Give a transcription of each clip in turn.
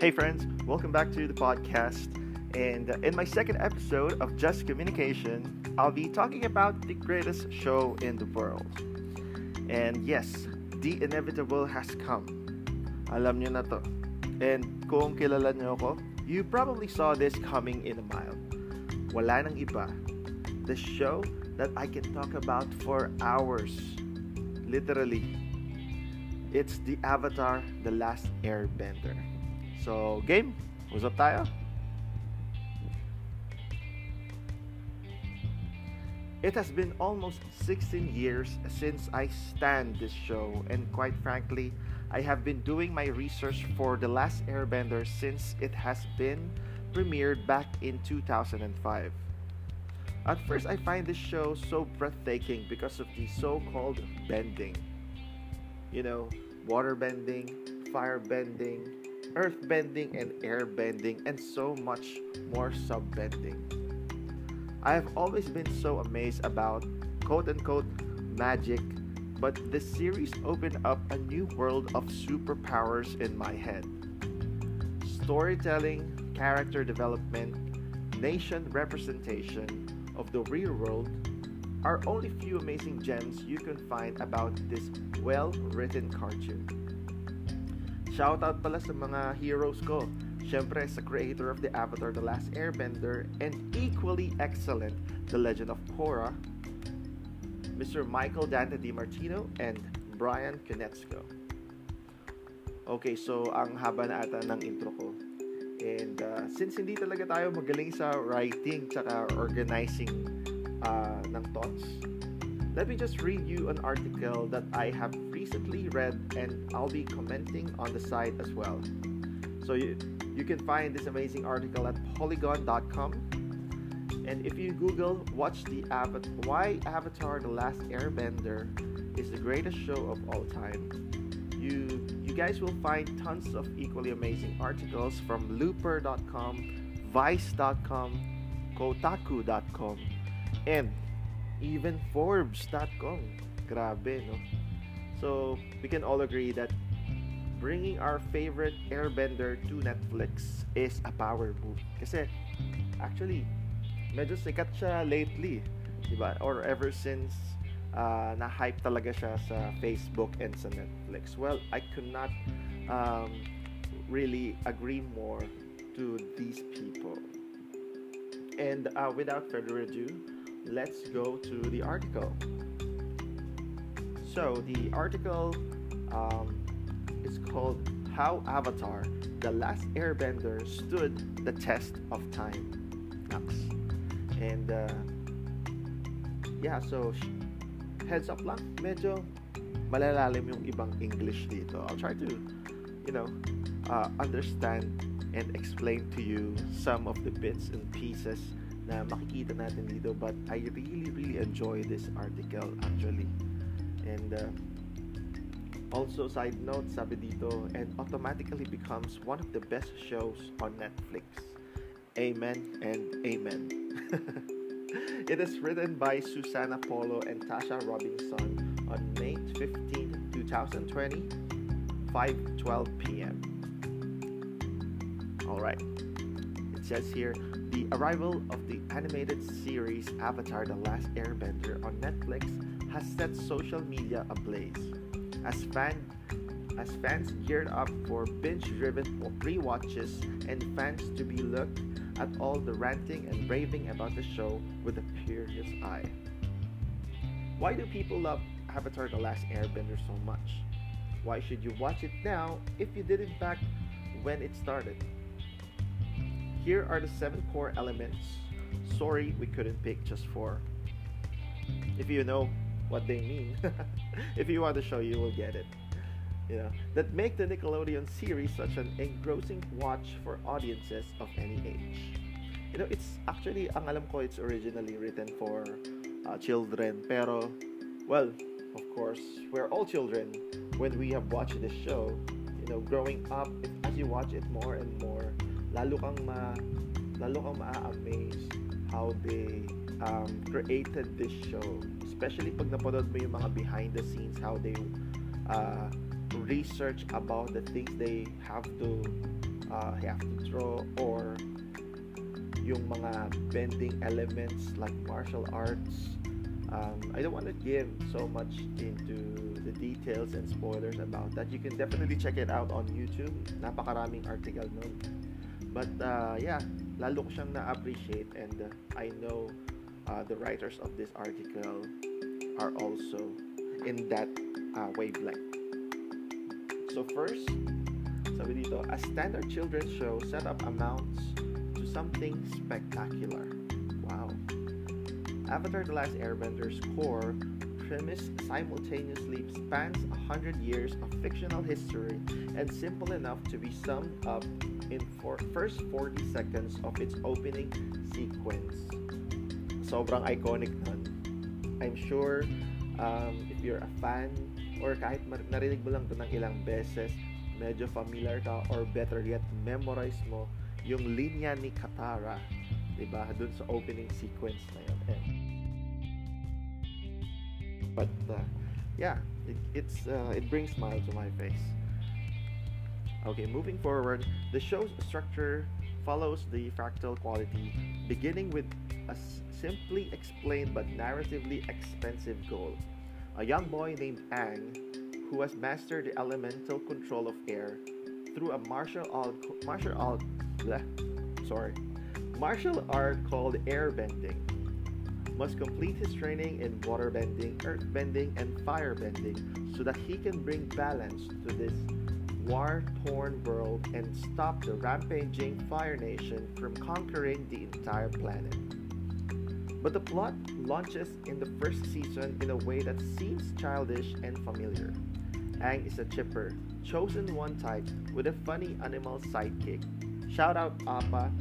Hey, friends, welcome back to the podcast. And uh, in my second episode of Just Communication, I'll be talking about the greatest show in the world. And yes, the inevitable has come. Alam nyo na to. And kung kilala nyo ako, you probably saw this coming in a mile. Wala nang iba. The show that I can talk about for hours. Literally. It's the Avatar The Last Airbender. So, game, usap tayo. It has been almost 16 years since I stand this show, and quite frankly, I have been doing my research for The Last Airbender since it has been premiered back in 2005. At first, I find this show so breathtaking because of the so called bending. You know, water bending, fire bending, earth bending, and air bending, and so much more sub bending. I have always been so amazed about quote unquote magic, but this series opened up a new world of superpowers in my head. Storytelling, character development, nation representation of the real world are only few amazing gems you can find about this well written cartoon. Shoutout pala sa mga heroes ko. Siyempre, sa creator of the Avatar The Last Airbender and equally excellent The Legend of Korra, Mr. Michael Dante DiMartino and Brian Konetsko. Okay, so ang haba na ata ng intro ko. And uh, since hindi talaga tayo magaling sa writing tsaka organizing uh, ng thoughts, let me just read you an article that I have recently read and I'll be commenting on the site as well. So you, you can find this amazing article at polygon.com. And if you Google watch the Avatar, why Avatar The Last Airbender is the greatest show of all time, you you guys will find tons of equally amazing articles from looper.com, vice.com, kotaku.com, and even Forbes.com. Grabe, no? So, we can all agree that bringing our favorite airbender to Netflix is a power move. Kasi, actually, medyo sikat siya lately. Diba? Or ever since uh, na-hype talaga siya sa Facebook and sa Netflix. Well, I could not um, really agree more to these people. And uh, without further ado, let's go to the article. So, the article um, is called How Avatar The Last Airbender Stood the Test of Time. Naks. And, uh, yeah, so, heads up lang, medyo malalalim yung ibang English dito. I'll try to, you know, uh, understand and explain to you some of the bits and pieces na makikita natin dito but I really really enjoy this article actually and uh, also side note sabi dito and automatically becomes one of the best shows on Netflix. Amen and amen. It is written by Susanna Polo and Tasha Robinson on May 15 2020 5:12 p.m. all right. It says here the arrival of the animated series Avatar The Last Airbender on Netflix has set social media ablaze. As, fan, as fans geared up for binge driven rewatches and fans to be looked at all the ranting and raving about the show with a curious eye. Why do people love Avatar The Last Airbender so much? Why should you watch it now if you didn't back when it started? Here are the seven core elements. Sorry, we couldn't pick just four. If you know what they mean, if you want to show, you will get it. You know that make the Nickelodeon series such an engrossing watch for audiences of any age. You know, it's actually ang alam ko, it's originally written for uh, children, pero well, of course, we're all children when we have watched this show. You know, growing up, as you watch it more and more, lalo kang ma lalo kang ma-amaze how they um, created this show especially pag napanood mo yung mga behind the scenes how they uh, research about the things they have to uh, have to draw or yung mga bending elements like martial arts um, I don't want to give so much into the details and spoilers about that. You can definitely check it out on YouTube. Napakaraming article nun. But uh, yeah, lalo ko siyang na-appreciate and uh, I know uh, the writers of this article are also in that uh, wavelength. So first, sabi dito, a standard children's show setup amounts to something spectacular. Wow. Avatar The Last Airbender's core premise simultaneously spans a 100 years of fictional history and simple enough to be summed up in for first 40 seconds of its opening sequence. Sobrang iconic nun. I'm sure um, if you're a fan or kahit narinig mo lang ito ng ilang beses, medyo familiar ka or better yet, memorize mo yung linya ni Katara, 'di ba? Doon sa opening sequence na yun. And but uh, yeah it, it's uh, it brings smile to my face okay moving forward the show's structure follows the fractal quality beginning with a simply explained but narratively expensive goal a young boy named Aang who has mastered the elemental control of air through a martial art martial art bleh, sorry martial art called airbending must complete his training in water bending, earth bending, and fire bending so that he can bring balance to this war torn world and stop the rampaging Fire Nation from conquering the entire planet. But the plot launches in the first season in a way that seems childish and familiar. Aang is a chipper, chosen one type with a funny animal sidekick. Shout out Appa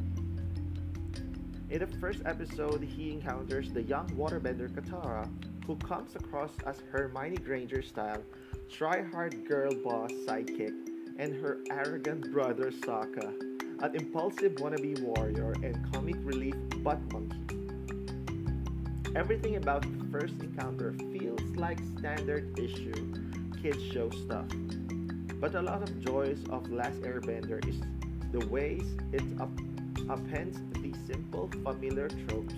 in the first episode, he encounters the young waterbender Katara, who comes across as Hermione Granger style, try hard girl boss sidekick, and her arrogant brother Sokka, an impulsive wannabe warrior and comic relief butt monkey. Everything about the first encounter feels like standard issue kids show stuff. But a lot of joys of Last Airbender is the ways it up- appends the simple, familiar tropes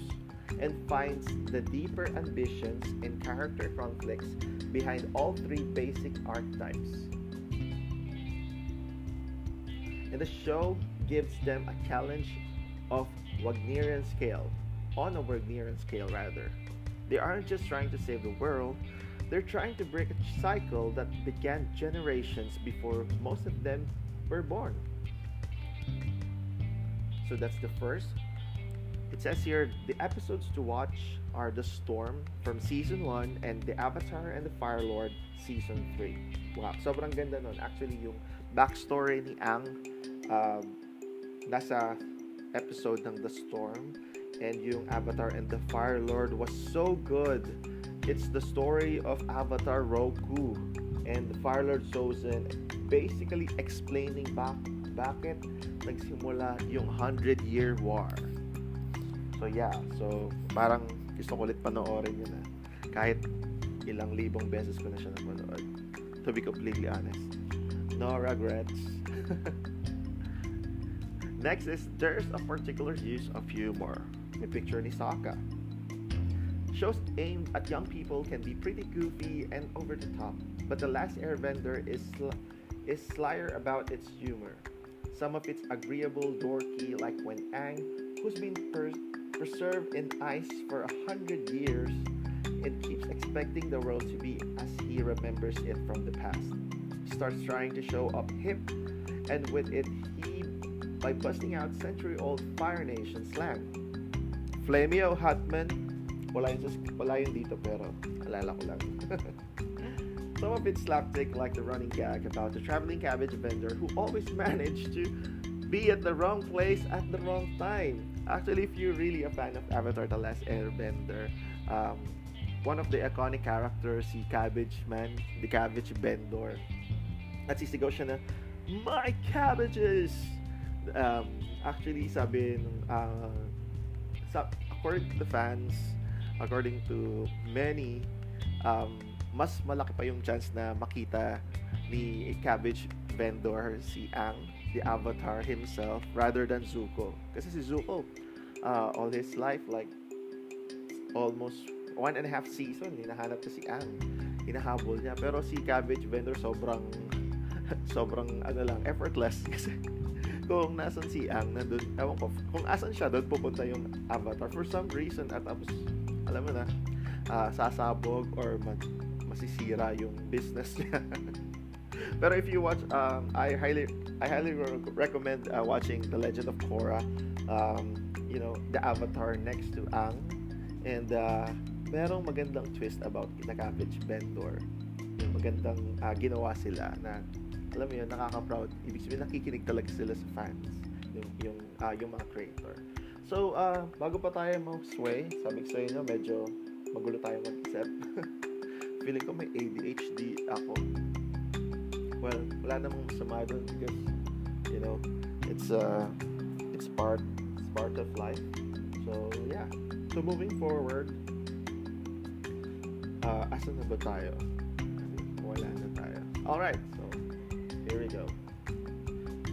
and finds the deeper ambitions and character conflicts behind all three basic archetypes. And the show gives them a challenge of Wagnerian scale, on a Wagnerian scale rather. They aren't just trying to save the world, they're trying to break a cycle that began generations before most of them were born. So that's the first. It says here the episodes to watch are The Storm from season 1 and The Avatar and the Fire Lord season 3. Wow, sobrang ganda nun. Actually, yung backstory ni Aang um, nasa episode ng The Storm and yung Avatar and the Fire Lord was so good. It's the story of Avatar Roku and the Fire Lord Sozin basically explaining back bakit nagsimula yung 100 Year War. So yeah, so parang gusto ko ulit panoorin yun. Ah. Kahit ilang libong beses ko na siya napanood. To be completely honest. No regrets. Next is there's a particular use of humor. May picture ni Sokka. Shows aimed at young people can be pretty goofy and over the top, but The Last Airbender is sl- is slyer about its humor. Some of it's agreeable, dorky, like when Aang, who's been per- preserved in ice for a hundred years, and keeps expecting the world to be as he remembers it from the past, starts trying to show up hip, and with it, he by busting out century-old Fire Nation slang. Hotman, wala yun, wala yun dito pero alala ko lang. Some of it's slapstick, like the running gag about the traveling cabbage vendor who always managed to be at the wrong place at the wrong time. Actually, if you're really a fan of Avatar The Last Airbender, um, one of the iconic characters, si Cabbage Man, the Cabbage Vendor, at sisigaw siya na, My cabbages! Um, actually, sabi, uh, according to the fans, according to many, um, mas malaki pa yung chance na makita ni cabbage vendor si Ang the avatar himself rather than Zuko. Kasi si Zuko, uh, all his life, like, almost one and a half season, hinahanap ko si Ang. Hinahabol niya. Pero si Cabbage Vendor, sobrang, sobrang, ano lang, effortless. Kasi, kung nasan si Ang, nandun, ewan ko, kung asan siya, doon pupunta yung avatar. For some reason, at tapos, alam mo na, uh, sasabog or mag, masisira yung business niya. Pero if you watch, um, I highly, I highly recommend uh, watching The Legend of Korra. Um, you know, the Avatar next to Ang, and uh, merong magandang twist about Nakavich Bendor. Yung magandang uh, ginawa sila na alam mo yun, nakaka-proud. Ibig sabihin, nakikinig talaga sila sa fans. Yung, yung, uh, yung mga creator. So, uh, bago pa tayo mag-sway, sabi ko sa inyo, medyo magulo tayo mag-isip. Feeling ko may ADHD ako. Well, wala namang masama doon because, you know, it's, uh, it's part, it's part of life. So, yeah. So, moving forward, uh, asan na ba tayo? Wala na tayo. Alright,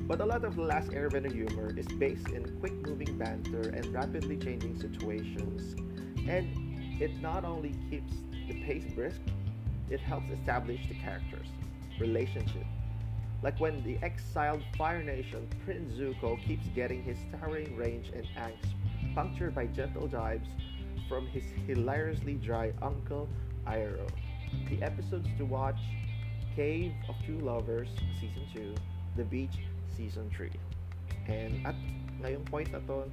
But a lot of The Last Airbender humor is based in quick moving banter and rapidly changing situations. And it not only keeps the pace brisk, it helps establish the characters, relationship. Like when the exiled Fire Nation Prince Zuko keeps getting his towering range and angst punctured by gentle jibes from his hilariously dry uncle Iroh. The episodes to watch Cave of Two Lovers Season 2, The Beach Season 3. And at ngayong point na to,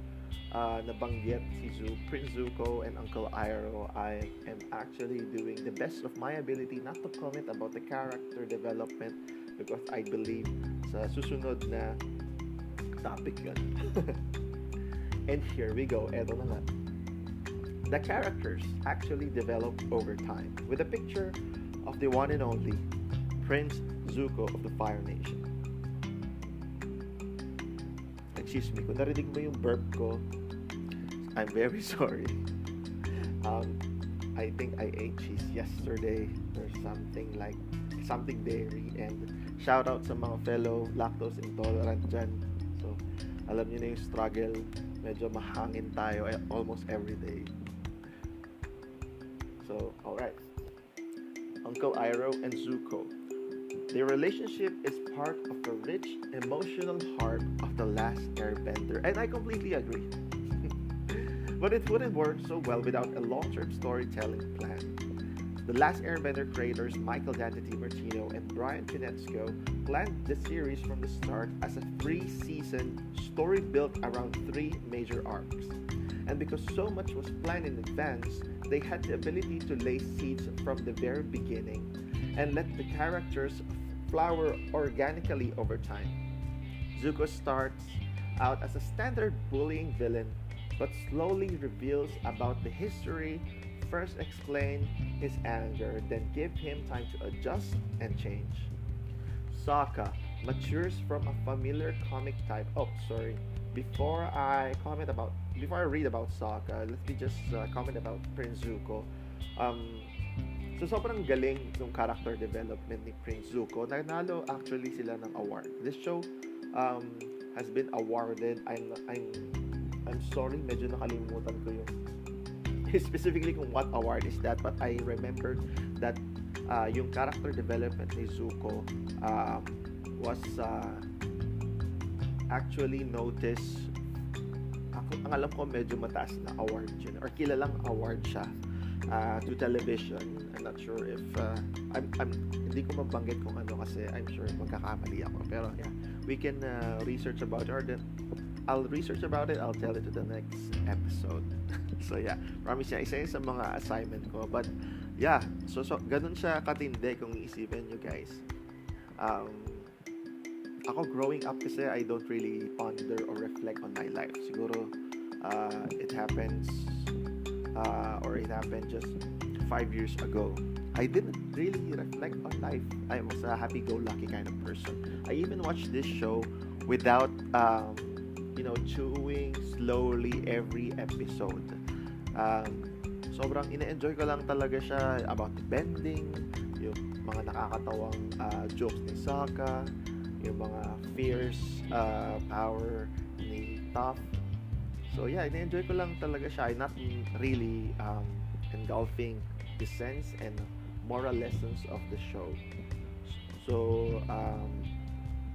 uh, nabanggit si Zu, Prince Zuko and Uncle Iroh, I am actually doing the best of my ability not to comment about the character development because I believe sa susunod na topic yun. and here we go, eto na nga. The characters actually develop over time with a picture of the one and only Prince Zuko of the Fire Nation. Excuse me, kung narinig mo yung burp ko, I'm very sorry. Um, I think I ate cheese yesterday or something like something dairy and shout out sa mga fellow lactose intolerant dyan. So, alam niyo na yung struggle. Medyo mahangin tayo eh, almost every day. So, alright. Uncle Iroh and Zuko. Their relationship is part of the rich emotional heart of the last And I completely agree. but it wouldn't work so well without a long-term storytelling plan. The Last Airbender creators Michael Dante Martino and Bryan Konietzko planned the series from the start as a three-season story built around three major arcs. And because so much was planned in advance, they had the ability to lay seeds from the very beginning and let the characters flower organically over time. Zuko starts out as a standard bullying villain, but slowly reveals about the history, first explain his anger, then give him time to adjust and change. Sokka matures from a familiar comic type. Oh, sorry. Before I comment about, before I read about Sokka, let me just uh, comment about Prince Zuko. Um, so sobrang galing ng character development ni Prince Zuko. Nanalo actually sila ng award. This show um, has been awarded. I'm I'm I'm sorry, medyo nakalimutan ko yung specifically kung what award is that but I remember that uh, yung character development ni Zuko um, was uh, actually noticed ako, ang alam ko medyo mataas na award yun or kilalang award siya uh, to television I'm not sure if uh, I'm, I'm hindi ko mabanggit kung ano kasi I'm sure magkakamali ako pero yeah we can uh, research about it or then I'll research about it I'll tell it to the next episode. So yeah. Promise niya isa yun sa mga assignment ko. But yeah. So, so ganun siya katindi kung iisipin nyo guys. Um, ako growing up kasi I don't really ponder or reflect on my life. Siguro uh, it happens uh, or it happened just five years ago I didn't really reflect on life I was a happy-go-lucky kind of person I even watched this show without um, you know chewing slowly every episode um, sobrang ine-enjoy ko lang talaga siya about bending yung mga nakakatawang uh, jokes ni Sokka yung mga fierce uh, power ni Toph. So yeah, na-enjoy ko lang talaga siya. Not really um, engulfing the sense and moral lessons of the show. So, um,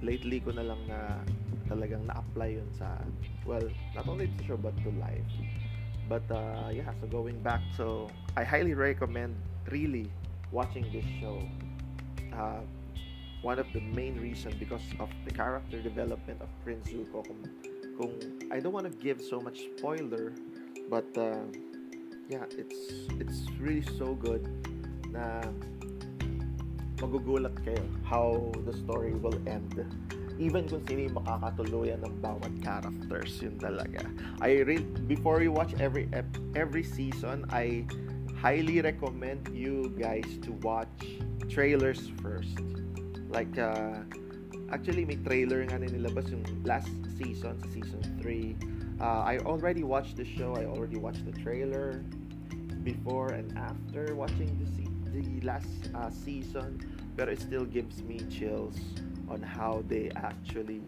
lately ko na lang na talagang na-apply yun sa, well, not only to show but to life. But uh, yeah, so going back, so I highly recommend really watching this show. Uh, one of the main reasons because of the character development of Prince Zuko. Kung, kung I don't want to give so much spoiler, but uh, yeah, it's it's really so good na magugulat kayo how the story will end. Even kung sino yung makakatuluyan ng bawat characters yun talaga. I re- before you watch every every season I highly recommend you guys to watch trailers first. Like uh, actually may trailer nga na nilabas yung last season sa season 3 uh, I already watched the show. I already watched the trailer before and after watching the, the last uh, season but it still gives me chills on how they actually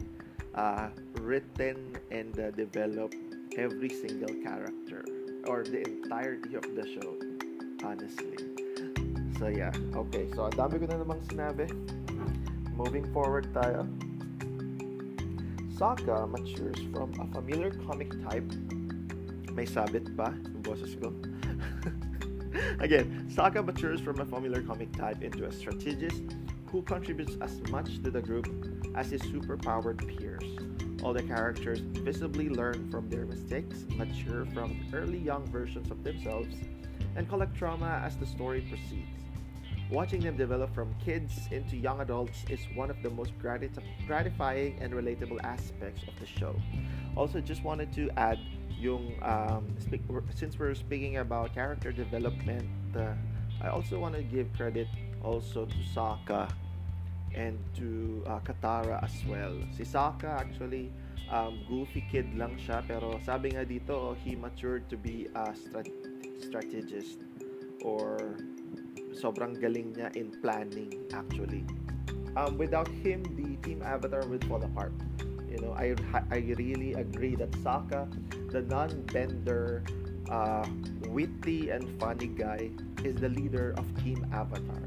uh, written and uh, develop every single character or the entirety of the show honestly. So yeah. Okay so ang dami ko na namang sinabi. Moving forward tayo. Sokka matures from a familiar comic type. May sabit pa yung boses ko again Sokka matures from a familiar comic type into a strategist who contributes as much to the group as his superpowered peers. All the characters visibly learn from their mistakes, mature from early young versions of themselves, and collect trauma as the story proceeds. Watching them develop from kids into young adults is one of the most gratifying and relatable aspects of the show. Also, just wanted to add yung um, speak, since we're speaking about character development, uh, I also want to give credit also to Sokka and to uh, Katara as well. Si Sokka actually um, goofy kid lang siya pero sabi nga dito he matured to be a strat- strategist or sobrang galing niya in planning actually. Um, without him, the Team Avatar would fall apart. I, I really agree that Sokka, the non-bender, uh, witty and funny guy, is the leader of Team Avatar.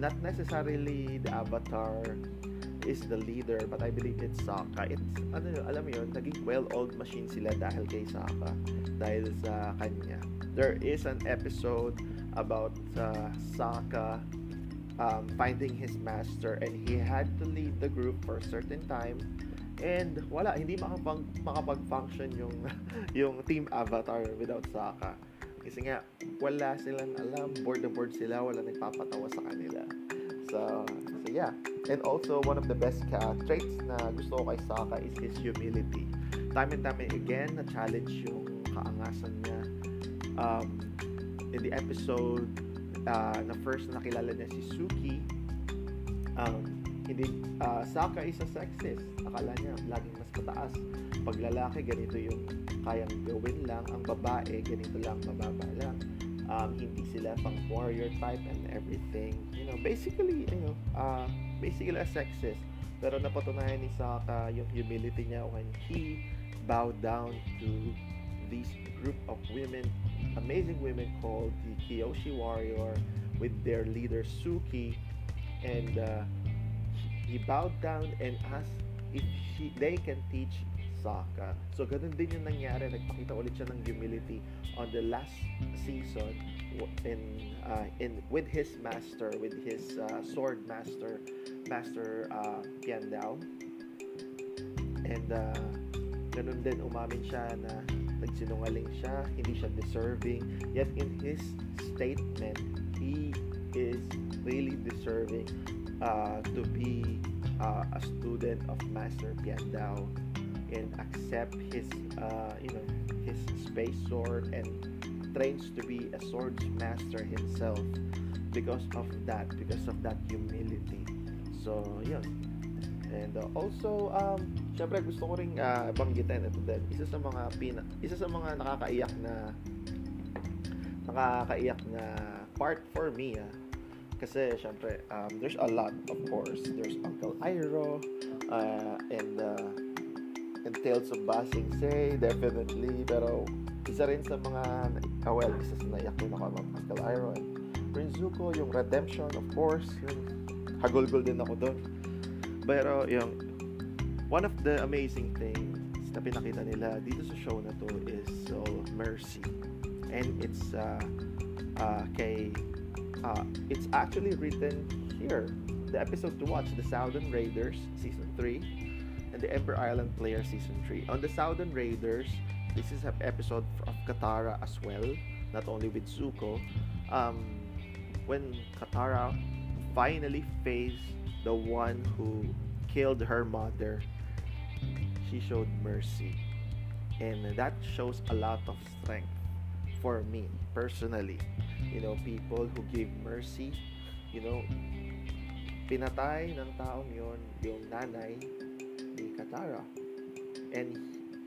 Not necessarily the avatar is the leader but I believe it's Sokka it's ano alam mo yun naging well-oiled machine sila dahil kay Sokka dahil sa kanya. There is an episode about uh, Sokka um, finding his master and he had to leave the group for a certain time and wala hindi makapag makapag-function yung yung team avatar without Sokka kasi nga, wala silang alam. Bored na bored sila. Wala nagpapatawa sa kanila. So, so yeah. And also, one of the best uh, traits na gusto ko kay Saka is his humility. Time and time again, na-challenge yung kaangasan niya. Um, in the episode uh, na first na nakilala niya si Suki, um, hindi, uh, Saka is a. Akala niya, laging mas mataas. Pag lalaki, ganito yung kayang gawin lang. Ang babae, ganito lang, mababa lang. Um, hindi sila pang warrior type and everything. You know, basically, you know, uh, basically a sexist. Pero napatunayan ni Saka yung humility niya when he bowed down to this group of women, amazing women called the Kyoshi Warrior with their leader Suki. And uh, he bowed down and asked if she, they can teach Sokka. So, ganun din yung nangyari. Nagpakita ulit siya ng humility on the last season in, uh, in with his master, with his uh, sword master, Master uh, Piandao. And uh, ganun din umamin siya na nagsinungaling siya, hindi siya deserving. Yet in his statement, he is really deserving uh, to be uh, a student of Master Piandao and accept his uh, you know his space sword and trains to be a swords master himself because of that because of that humility. So yun. And uh, also um syempre gusto ko ring uh, banggitin ito din. Isa sa mga pina, isa sa mga nakakaiyak na nakakaiyak na part for me ah, Kasi, syempre, um, there's a lot, of course. There's Uncle Iroh, uh, and, uh, and Tales of Basing Say, definitely. Pero, isa rin sa mga, ah, well, isa sa naiyak din ako Uncle Iroh and Rinzuko, yung Redemption, of course. Yung hagulgol din ako doon. Pero, yung, one of the amazing things na pinakita nila dito sa show na to is so Mercy. And it's, uh, uh, kay uh, it's actually written here. The episode to watch, The Southern Raiders, Season 3, and The Ember Island Player, Season 3. On The Southern Raiders, this is an episode of Katara as well, not only with Zuko. Um, when Katara finally faced the one who killed her mother, she showed mercy. And that shows a lot of strength for me personally. You know, people who give mercy, you know, pinatay ng taong yon yung nanay ni Katara. And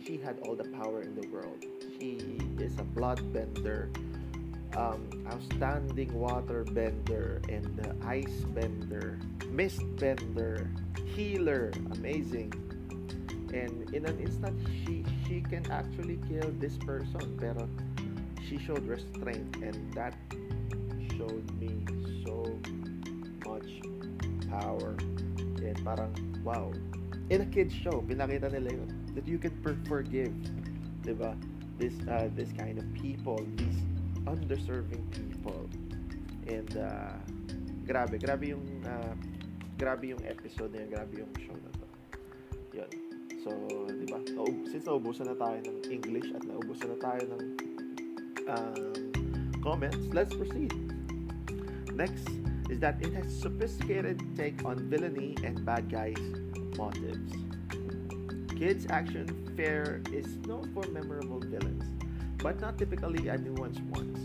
she had all the power in the world. She is a bloodbender, um, outstanding water bender, and the ice bender, mist bender, healer, amazing. And in an instant, she she can actually kill this person. Pero she showed restraint and that showed me so much power. And parang wow. In a kids show pinakita nila yun that you can forgive diba this uh, this kind of people these underserving people. And uh, grabe grabe yung uh, grabe yung episode na yun grabe yung show na to. Yun. So di ba? Since naubusan na tayo ng English at naubusan na tayo ng um, comments, let's proceed. Next is that it has sophisticated take on villainy and bad guys' motives. Kids Action Fare is known for memorable villains, but not typically a nuanced ones.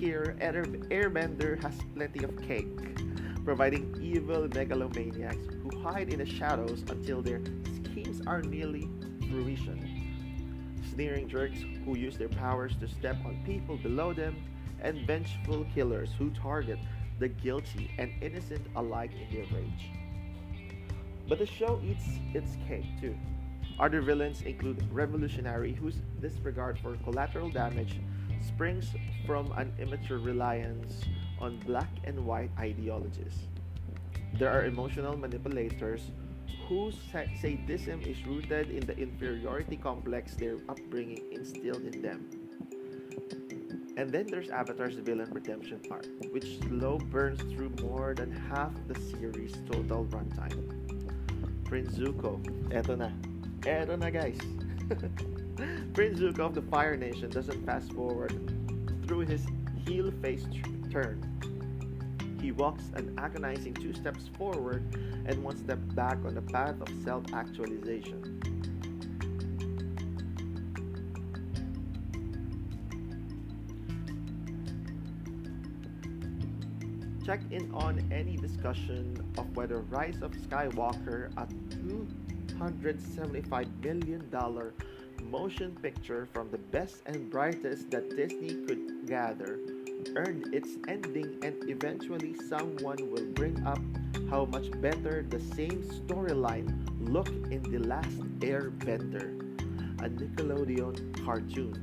Here, Airbender has plenty of cake, providing evil megalomaniacs who hide in the shadows until their schemes are nearly fruition sneering jerks who use their powers to step on people below them, and vengeful killers who target the guilty and innocent alike in their rage. But the show eats its cake too. Other villains include Revolutionary, whose disregard for collateral damage springs from an immature reliance on black and white ideologies. There are emotional manipulators whose sadism is rooted in the inferiority complex their upbringing instilled in them. And then there's Avatar's villain redemption arc, which slow burns through more than half the series' total runtime. Prince Zuko, eto na. Eto na guys. Prince Zuko of the Fire Nation doesn't fast forward through his heel face turn he walks an agonizing two steps forward and one step back on the path of self actualization. Check in on any discussion of whether Rise of Skywalker, a $275 million motion picture from the best and brightest that Disney could gather, earned its ending, and eventually someone will bring up how much better the same storyline looked in The Last Airbender, a Nickelodeon cartoon.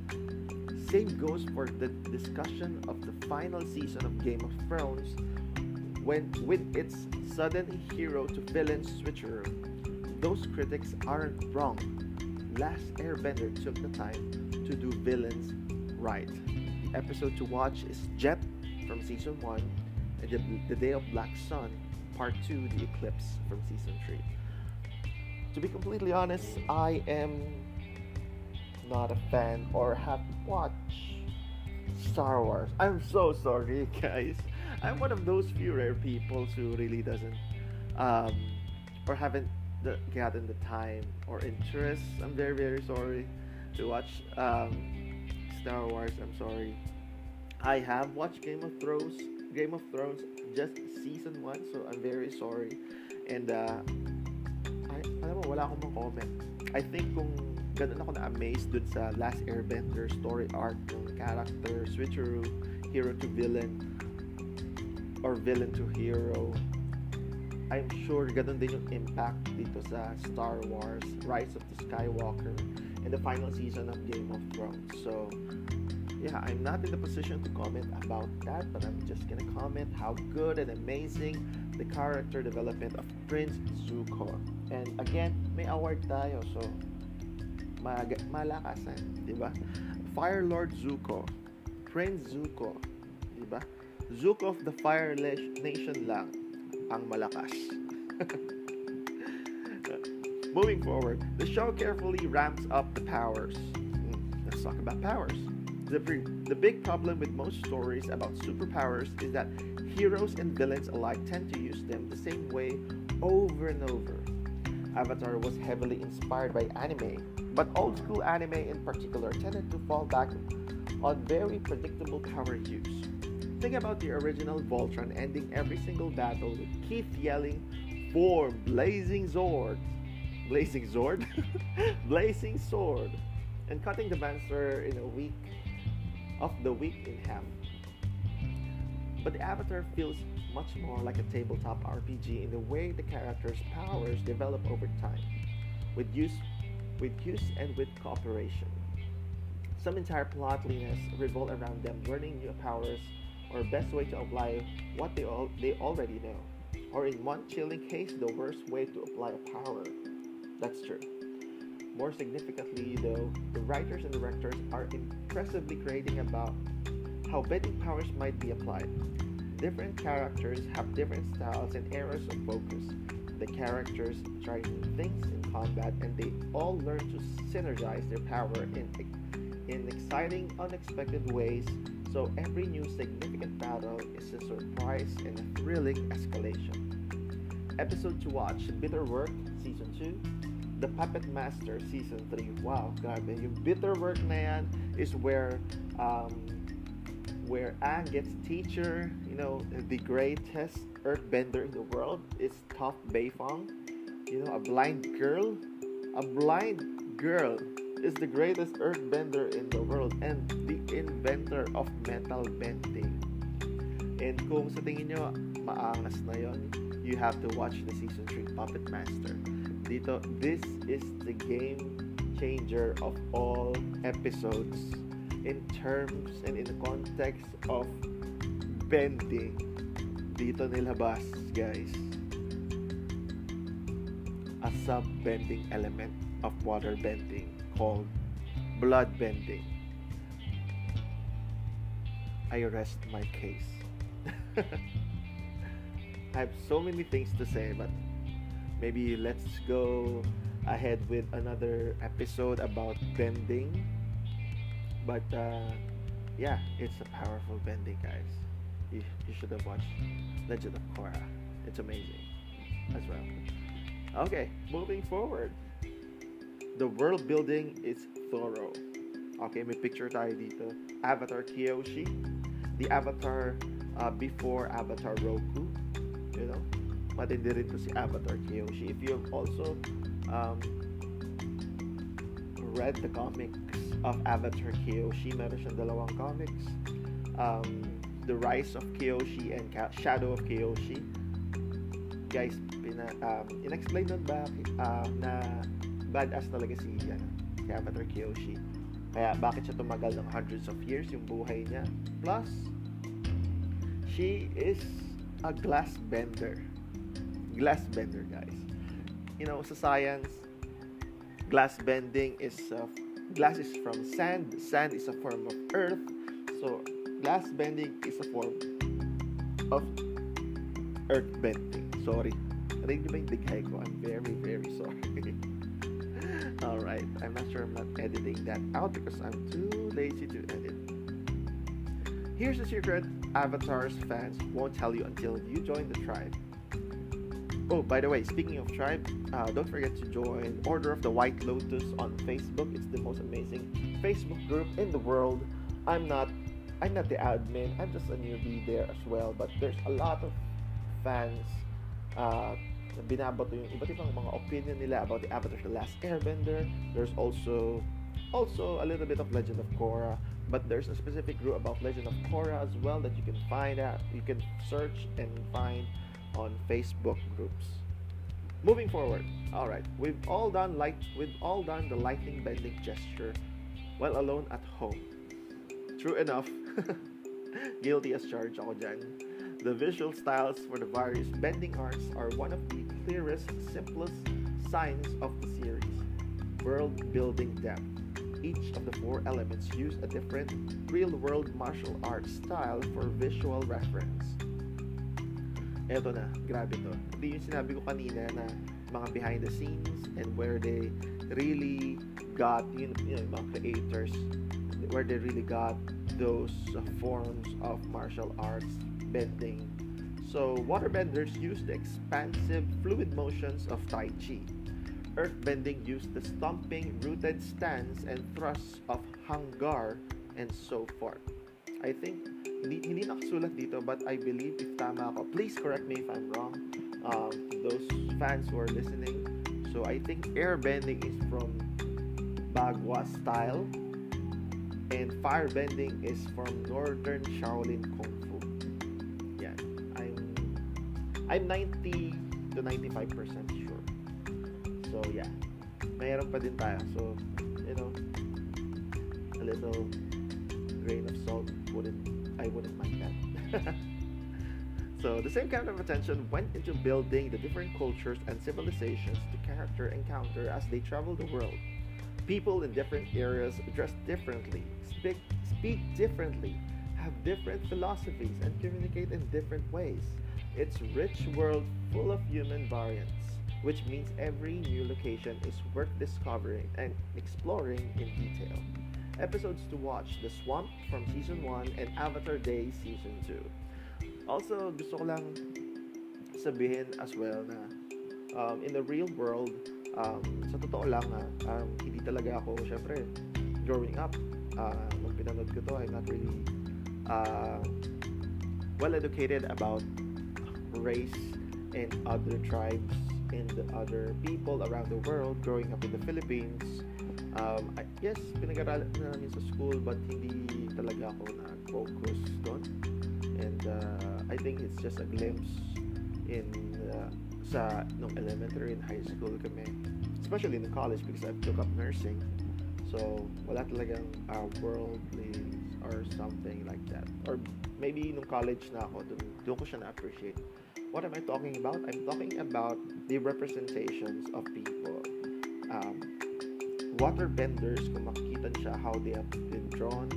Same goes for the discussion of the final season of Game of Thrones when with its sudden hero to villain switcheroo. Those critics aren't wrong. Last Airbender took the time to do villains right episode to watch is Jet from season 1 and the, the Day of Black Sun part 2 The Eclipse from season 3. To be completely honest, I am not a fan or have watched Star Wars. I'm so sorry, guys. I'm one of those few rare people who really doesn't um, or haven't gotten the time or interest. I'm very very sorry to watch um, Star Wars. I'm sorry. I have watched Game of Thrones. Game of Thrones just season 1 so I'm very sorry. And uh, I, alam mo, wala akong comment. I think kung ganun ako na-amaze dun sa Last Airbender story arc ng character, switcheroo, hero to villain, or villain to hero. I'm sure ganun din yung impact dito sa Star Wars, Rise of the Skywalker, and the final season of Game of Thrones. So, yeah, I'm not in the position to comment about that, but I'm just gonna comment how good and amazing the character development of Prince Zuko. And again, may award tayo, so mag malakasan, di ba? Fire Lord Zuko, Prince Zuko, di ba? Zuko of the Fire Nation lang ang malakas. Moving forward, the show carefully ramps up the powers. Hmm, let's talk about powers. The, the big problem with most stories about superpowers is that heroes and villains alike tend to use them the same way over and over. Avatar was heavily inspired by anime, but old school anime in particular tended to fall back on very predictable power use. Think about the original Voltron ending every single battle with Keith yelling, Form Blazing Sword! Blazing Sword, Blazing Sword! And cutting the monster in a week of the week in half. But the Avatar feels much more like a tabletop RPG in the way the characters' powers develop over time, with use, with use and with cooperation. Some entire plotliness revolve around them learning new powers or best way to apply what they, all, they already know, or in one chilling case, the worst way to apply a power. That's true. More significantly, though, the writers and directors are impressively creating about how bending powers might be applied. Different characters have different styles and areas of focus. The characters try new things in combat and they all learn to synergize their power in, in exciting, unexpected ways so every new significant battle is a surprise and a thrilling escalation. Episode to watch, Bitter Work, Season 2, The Puppet Master, Season 3. Wow, grabe. Yung Bitter Work na yan is where um, where Aang gets teacher, you know, the greatest earthbender in the world is Toph Beifong. You know, a blind girl, a blind girl is the greatest earthbender in the world and the inventor of metal bending. And kung sa tingin nyo, maangas na yon, you have to watch the Season 3 Puppet Master. Dito, this is the game changer of all episodes in terms and in the context of bending. Dito nilabas, guys, a sub-bending element of water bending called blood bending. I rest my case. I have so many things to say, but maybe let's go ahead with another episode about bending. But uh, yeah, it's a powerful bending, guys. You, you should have watched Legend of Korra. It's amazing as well. Okay, moving forward. The world building is thorough. Okay, may picture tayo dito. Avatar Kyoshi. The Avatar uh, before Avatar Roku. You know? Matindi rin to si Avatar Kyoshi. If you also um, read the comics of Avatar Kyoshi, meron siyang dalawang comics. Um, the Rise of Kyoshi and Shadow of Kyoshi. Guys, pina, um, in-explain nun ba uh, na badass talaga si, ano, si Avatar Kyoshi. Kaya bakit siya tumagal ng hundreds of years yung buhay niya. Plus, she is a glass bender. Glass bender, guys. You know, sa science, glass bending is uh, glass is from sand. Sand is a form of earth. So, glass bending is a form of earth bending. Sorry. I'm very, very sorry. Alright, I'm not sure I'm not editing that out because I'm too lazy to edit. Here's a secret Avatar's fans won't tell you until you join the tribe. Oh, by the way, speaking of tribe, uh, don't forget to join Order of the White Lotus on Facebook. It's the most amazing Facebook group in the world. I'm not, I'm not the admin. I'm just a newbie there as well. But there's a lot of fans uh, binabato yung iba't ibang mga opinion nila about the Avatar The Last Airbender. There's also also a little bit of Legend of Korra. but there's a specific group about Legend of Korra as well that you can find out. You can search and find on Facebook groups. Moving forward, all right, we've all done light, we've all done the lightning bending gesture while alone at home. True enough, guilty as charged ako. The visual styles for the various bending arts are one of the clearest, simplest signs of the series. World building depth. Each of the four elements use a different real-world martial arts style for visual reference. Eto na, grabe to. Hindi yung sinabi ko kanina na mga behind the scenes and where they really got, you know, you know mga creators, where they really got those uh, forms of martial arts bending. So, waterbenders use the expansive fluid motions of Tai Chi. Earthbending used the stomping, rooted stance and thrusts of Hangar and so forth. I think, hindi, hindi nakasulat dito but I believe if tama ako, please correct me if I'm wrong, um, those fans who are listening. So I think airbending is from Bagua style and firebending is from Northern Shaolin Kung Fu. Yeah, I'm I'm 90 to 95% sure. So yeah, mayroon pa din tayo. So, you know, a little so the same kind of attention went into building the different cultures and civilizations the character encounter as they travel the world. People in different areas dress differently, speak speak differently, have different philosophies, and communicate in different ways. It's a rich world full of human variants, which means every new location is worth discovering and exploring in detail. Episodes to watch The Swamp from Season 1 and Avatar Day Season 2. Also, gusto ko lang sabihin as well na um, in the real world, um, sa totoo lang ha, um, hindi talaga ako, syempre, growing up, uh, nung pinanood ko to, I'm not really uh, well educated about race and other tribes and other people around the world growing up in the Philippines. Um, I, yes, pinag-aralan na namin sa school but hindi talaga ako nag-focus doon. And uh, I think it's just a glimpse in uh, sa nung elementary and high school kami. Especially in college because I took up nursing. So, wala talagang uh, worldly or something like that. Or maybe nung college na ako, dun, dun ko siya na-appreciate. What am I talking about? I'm talking about the representations of people. Um, waterbenders, kung makikita siya, how they have been drawn,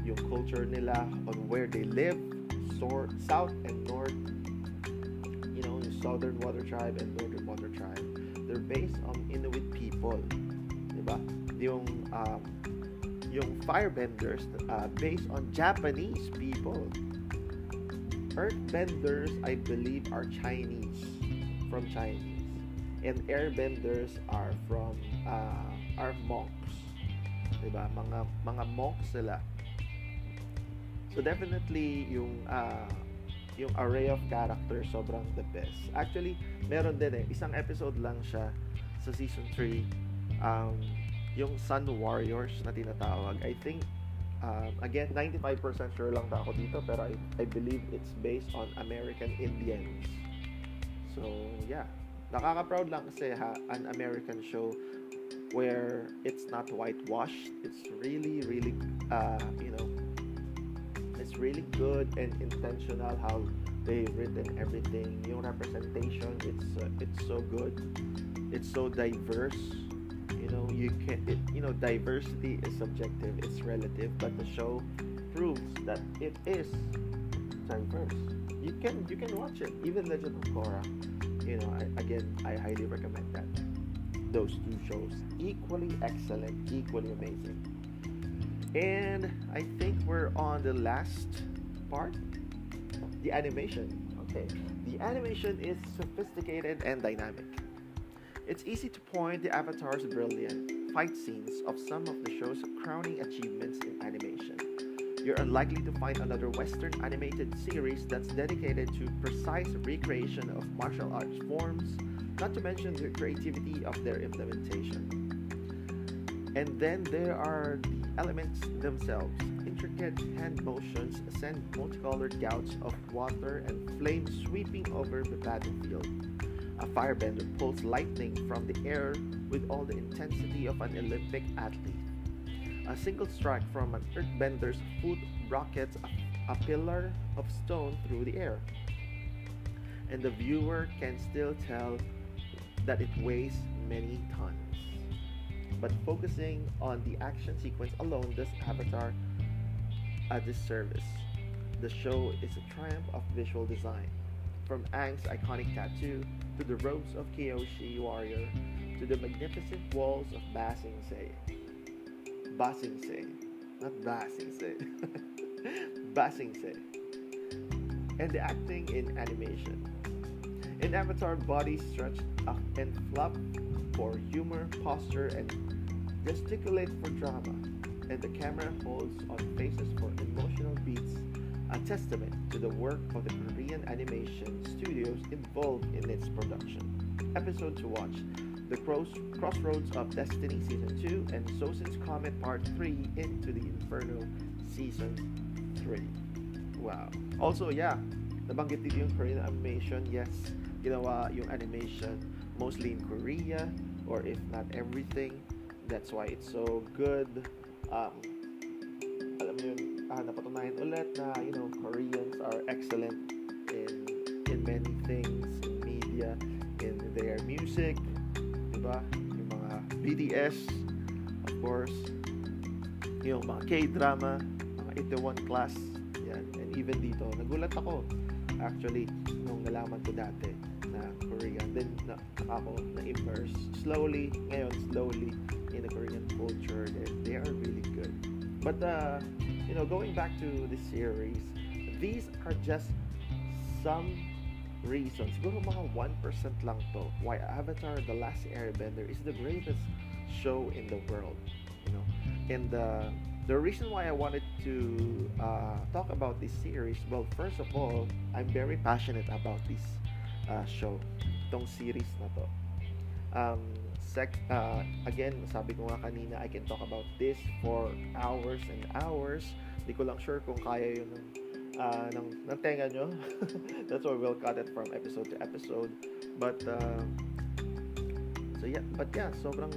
yung culture nila, on where they live, so, south and north, you know, yung southern water tribe and northern water tribe. They're based on Inuit people. Diba? Yung, um, yung firebenders, uh, based on Japanese people. Earthbenders, I believe, are Chinese, from Chinese. And airbenders are from, uh, are monks. Diba? Mga, mga monks sila. So definitely, yung, uh, yung array of characters sobrang the best. Actually, meron din eh. Isang episode lang siya sa season 3. Um, yung Sun Warriors na tinatawag. I think um, again 95% sure lang ako dito pero I, I believe it's based on American Indians. So, yeah. Nakaka-proud lang kasi ha, an American show where it's not whitewashed. It's really really uh, you know, it's really good and intentional how they've written everything. Yung representation, it's uh, it's so good. It's so diverse. You know, you can it, you know, diversity is subjective, it's relative, but the show proves that it is diverse. You can you can watch it. Even Legend of Korra. You know, I, again, I highly recommend that. Those two shows equally excellent, equally amazing. And I think we're on the last part the animation. Okay, the animation is sophisticated and dynamic. It's easy to point the Avatar's brilliant fight scenes of some of the show's crowning achievements in animation. You're unlikely to find another Western animated series that's dedicated to precise recreation of martial arts forms, not to mention the creativity of their implementation. And then there are the elements themselves. intricate hand motions send multicolored gouts of water and flame sweeping over the battlefield. A firebender pulls lightning from the air with all the intensity of an Olympic athlete. A single strike from an earthbender's foot rockets a, a pillar of stone through the air. And the viewer can still tell that it weighs many tons. But focusing on the action sequence alone does Avatar a disservice. The show is a triumph of visual design. From Aang's iconic tattoo to the robes of Kyoshi Warrior to the magnificent walls of Ba Sing Se. Ba Sing Se. Not Ba Sing Se. Ba Sing Se. And the acting in animation. In Avatar, bodies stretched up uh, and flop for humor, posture, and gesticulate for drama. And the camera holds on faces for emotional beats, a testament to the work of the Korean animation studios involved in its production. Episode to watch The Cross- Crossroads of Destiny Season 2 and Sozin's Comet Part 3 Into the Inferno Season 3. Wow. Also, yeah, nabanggit dito Korean animation. Yes, ginawa yung animation mostly in Korea or if not everything. That's why it's so good. Um, alam mo yun, ah, napatunayan ulit na, you know, Koreans are excellent in in many things, in media, in their music, di ba? Yung mga BTS, of course, yung mga K-drama, mga Itaewon class, yan. And even dito, nagulat ako, actually, nung nalaman ko dati Korean, then na, ako na-immerse slowly, ngayon slowly, in the Korean culture, they, they are really good. But, uh, you know, going back to the series, these are just some reasons. Siguro mga 1% lang to why Avatar The Last Airbender is the greatest show in the world. You know, and uh, the reason why I wanted to uh, talk about this series, well, first of all, I'm very passionate about this uh, show, itong series na to. Um, sec, uh, again, sabi ko nga kanina, I can talk about this for hours and hours. Di ko lang sure kung kaya yun ng, uh, ng, ng tenga nyo. That's why we'll cut it from episode to episode. But, uh, so yeah, but yeah, sobrang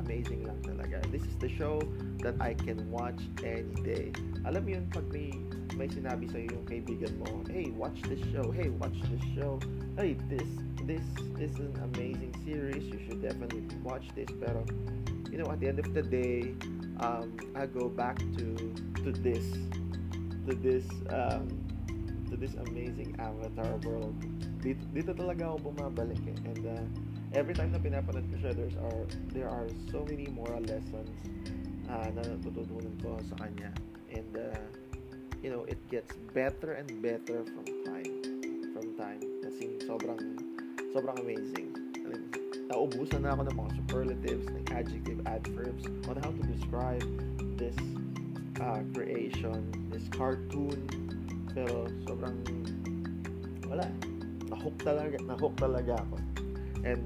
amazing lang talaga. This is the show that I can watch any day. Alam mo yun, pag may, may sinabi sa yung kaibigan mo, hey, watch this show, hey, watch this show, hey, this, this is an amazing series, you should definitely watch this, pero, you know, at the end of the day, um, I go back to, to this, to this, um, to this amazing Avatar world. Dito, dito talaga ako bumabalik eh. And uh, every time na pinapanood ko siya, there's are, there are so many moral lessons uh, na natututunan ko sa kanya. And, uh, you know, it gets better and better from time. From time. Kasi sobrang, sobrang amazing. Mean, naubusan na ako ng mga superlatives, ng adjective, adverbs on how to describe this uh, creation, this cartoon. Pero sobrang, wala. Nahook talaga, nahook talaga ako. And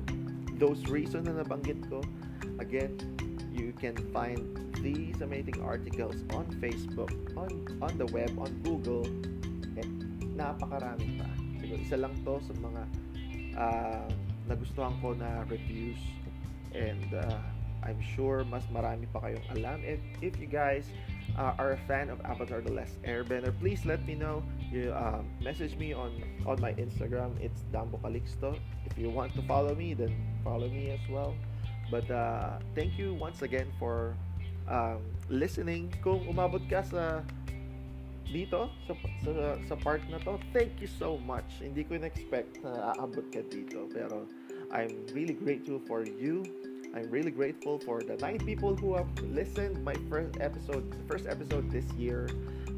those reasons na nabanggit ko, again, you can find these amazing articles on Facebook, on on the web, on Google, and napakarami pa. Siguro isa lang to sa mga uh, nagustuhan ko na reviews and uh, I'm sure mas marami pa kayong alam. If, if you guys uh, are a fan of Avatar The Last Airbender, please let me know. You um, message me on, on my Instagram. It's Dambo Calixto. If you want to follow me, then follow me as well. But uh, thank you once again for um, listening. Kung umabot ka sa dito sa, sa, sa part na to, thank you so much. Hindi ko na-expect na aabot ka dito. Pero I'm really grateful for you. I'm really grateful for the nine people who have listened my first episode, first episode this year.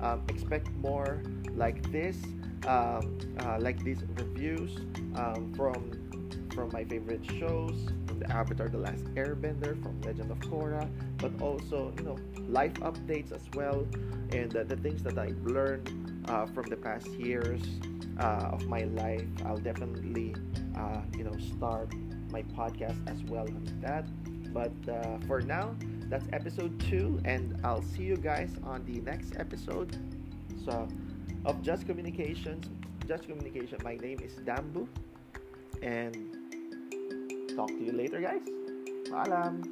Um, expect more like this, um, uh, like these reviews um, from from my favorite shows, the Avatar: The Last Airbender, from Legend of Korra, but also you know life updates as well, and uh, the things that I've learned uh, from the past years uh, of my life. I'll definitely uh, you know start my podcast as well on that. But uh, for now, That's episode two, and I'll see you guys on the next episode. So, of Just Communications, Just Communication. My name is Dambu, and talk to you later, guys. Paalam.